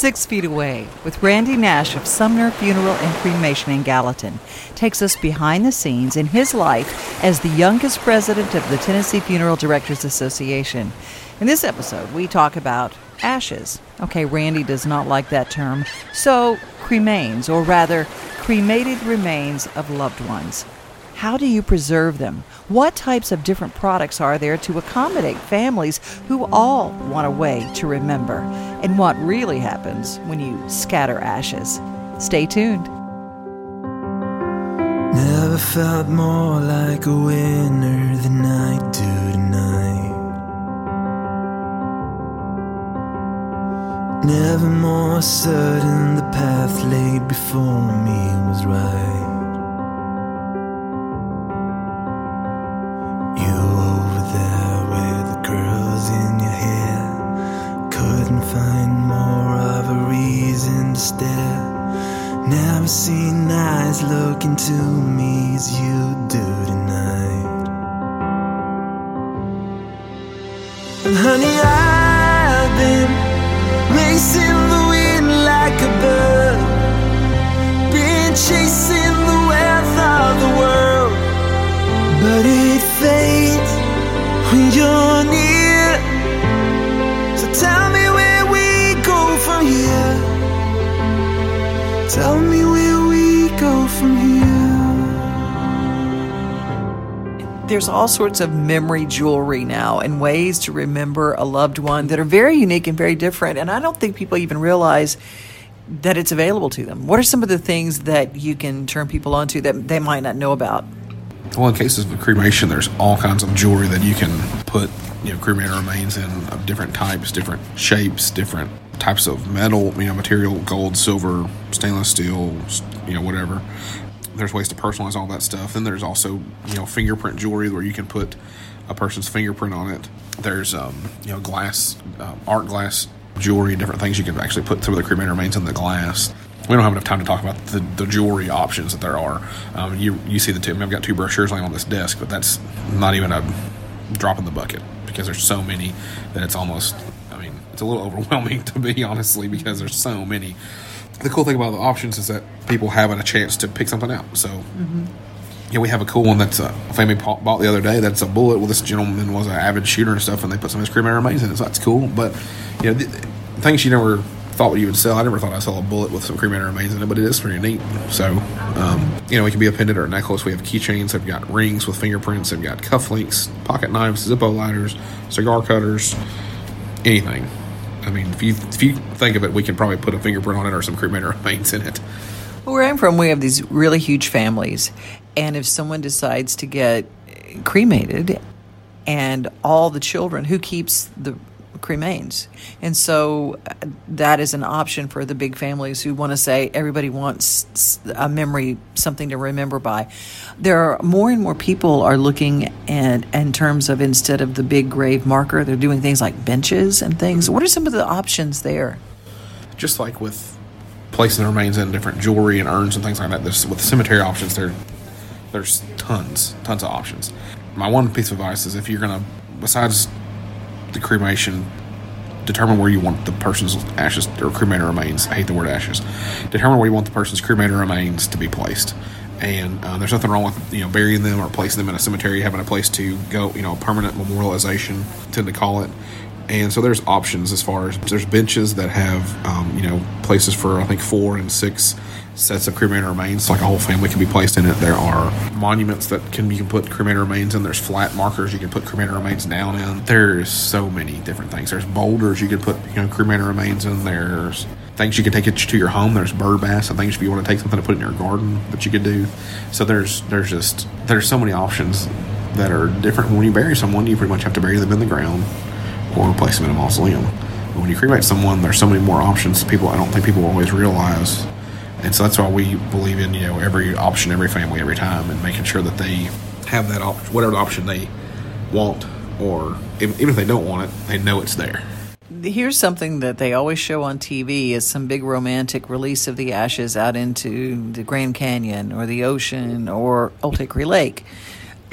Six Feet Away with Randy Nash of Sumner Funeral and Cremation in Gallatin takes us behind the scenes in his life as the youngest president of the Tennessee Funeral Directors Association. In this episode, we talk about ashes. Okay, Randy does not like that term. So, cremains, or rather, cremated remains of loved ones. How do you preserve them? What types of different products are there to accommodate families who all want a way to remember? And what really happens when you scatter ashes? Stay tuned. Never felt more like a winner than I do tonight. Never more certain the path laid before me Never seen eyes look into me as you do tonight. Honey, Tell me where we go from here. There's all sorts of memory jewelry now and ways to remember a loved one that are very unique and very different. And I don't think people even realize that it's available to them. What are some of the things that you can turn people onto that they might not know about? Well, in cases of cremation, there's all kinds of jewelry that you can put, you know, cremated remains in of different types, different shapes, different types of metal, you know, material, gold, silver, stainless steel, you know, whatever. There's ways to personalize all that stuff. Then there's also, you know, fingerprint jewelry where you can put a person's fingerprint on it. There's, um, you know, glass, uh, art glass jewelry, different things you can actually put some of the cremated remains in the glass we don't have enough time to talk about the, the jewelry options that there are. Um, you you see the two. I mean, I've got two brochures laying on this desk, but that's not even a drop in the bucket because there's so many that it's almost. It's a little overwhelming to be honestly because there's so many. The cool thing about the options is that people have a chance to pick something out. So. Mm-hmm. Yeah, we have a cool one that's a family bought the other day. That's a bullet. Well, this gentleman was an avid shooter and stuff, and they put some of his cremated remains in it, so that's cool. But you know, things you never thought you would sell. I never thought I'd sell a bullet with some cremated remains in it, but it is pretty neat. So, um, you know, it can be a pendant or a necklace. We have keychains. They've got rings with fingerprints. They've got cufflinks, pocket knives, Zippo lighters, cigar cutters, anything. I mean, if you if you think of it, we can probably put a fingerprint on it or some cremated remains in it. Where I'm from, we have these really huge families, and if someone decides to get cremated, and all the children, who keeps the cremains. And so uh, that is an option for the big families who want to say everybody wants a memory, something to remember by. There are more and more people are looking at in terms of instead of the big grave marker, they're doing things like benches and things. What are some of the options there? Just like with placing the remains in different jewelry and urns and things like that, there's, with cemetery options, there there's tons, tons of options. My one piece of advice is if you're gonna, besides the cremation, determine where you want the person's ashes or cremated remains. I hate the word ashes. Determine where you want the person's cremated remains to be placed. And uh, there's nothing wrong with you know burying them or placing them in a cemetery, having a place to go, you know, permanent memorialization, tend to call it. And so there's options as far as there's benches that have um, you know places for I think four and six sets of cremated remains, like a whole family can be placed in it. There are monuments that can you can put cremated remains in. There's flat markers you can put cremated remains down in. There's so many different things. There's boulders you can put you know cremated remains in. There's things you can take it to your home. There's bird baths and things if you want to take something to put in your garden that you could do. So there's there's just there's so many options that are different. When you bury someone, you pretty much have to bury them in the ground or place them in a mausoleum. But when you cremate someone, there's so many more options. People I don't think people always realize and so that's why we believe in you know every option, every family, every time, and making sure that they have that option, whatever option they want, or even if they don't want it, they know it's there. Here's something that they always show on TV is some big romantic release of the ashes out into the Grand Canyon or the ocean or Old Hickory Lake.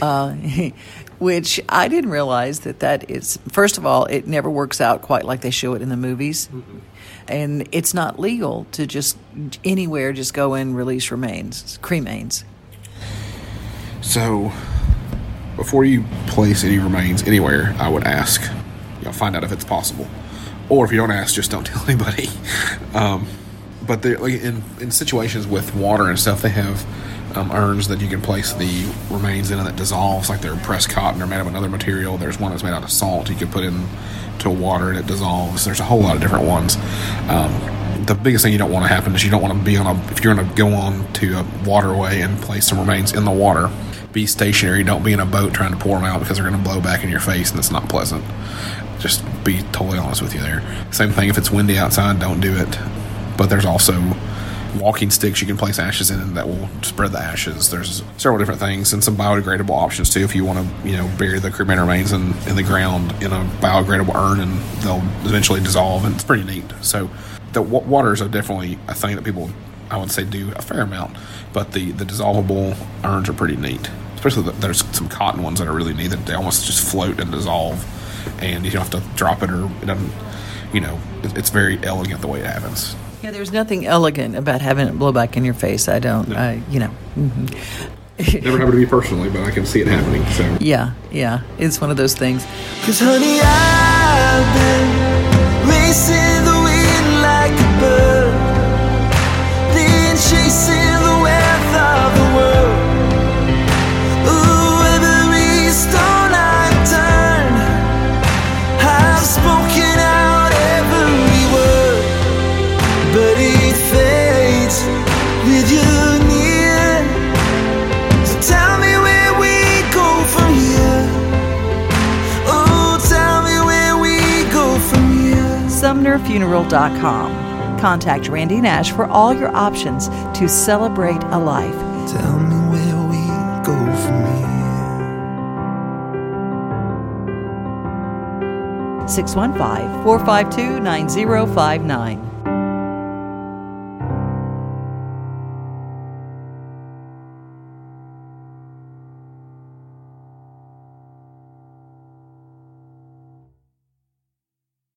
Uh, which I didn't realize that that is. First of all, it never works out quite like they show it in the movies. Mm-hmm and it's not legal to just anywhere just go and release remains, cremains. So, before you place any remains anywhere, I would ask, you know, find out if it's possible, or if you don't ask, just don't tell anybody. Um, but like in in situations with water and stuff, they have um, urns that you can place the remains in and that dissolves, like they're pressed cotton or made of another material. There's one that's made out of salt you can put in to water and it dissolves. There's a whole lot of different ones. Um, the biggest thing you don't want to happen is you don't want to be on a if you're going to go on to a waterway and place some remains in the water be stationary don't be in a boat trying to pour them out because they're going to blow back in your face and it's not pleasant just be totally honest with you there same thing if it's windy outside don't do it but there's also walking sticks you can place ashes in that will spread the ashes. There's several different things and some biodegradable options too if you want to, you know, bury the cremated remains in, in the ground in a biodegradable urn and they'll eventually dissolve and it's pretty neat. So the w- waters are definitely a thing that people I would say do a fair amount, but the the dissolvable urns are pretty neat. Especially the, there's some cotton ones that are really neat that they almost just float and dissolve, and you don't have to drop it or it doesn't. You know, it's very elegant the way it happens. Yeah, there's nothing elegant about having it blow back in your face. I don't, I, you know. mhm. Never happened to me personally, but I can see it happening. So Yeah, yeah, it's one of those things. Cause honey, I've been racing the wind like a bird, Oh, SumnerFuneral.com. Contact Randy Nash for all your options to celebrate a life. Tell me where we go from here. 615 452 9059.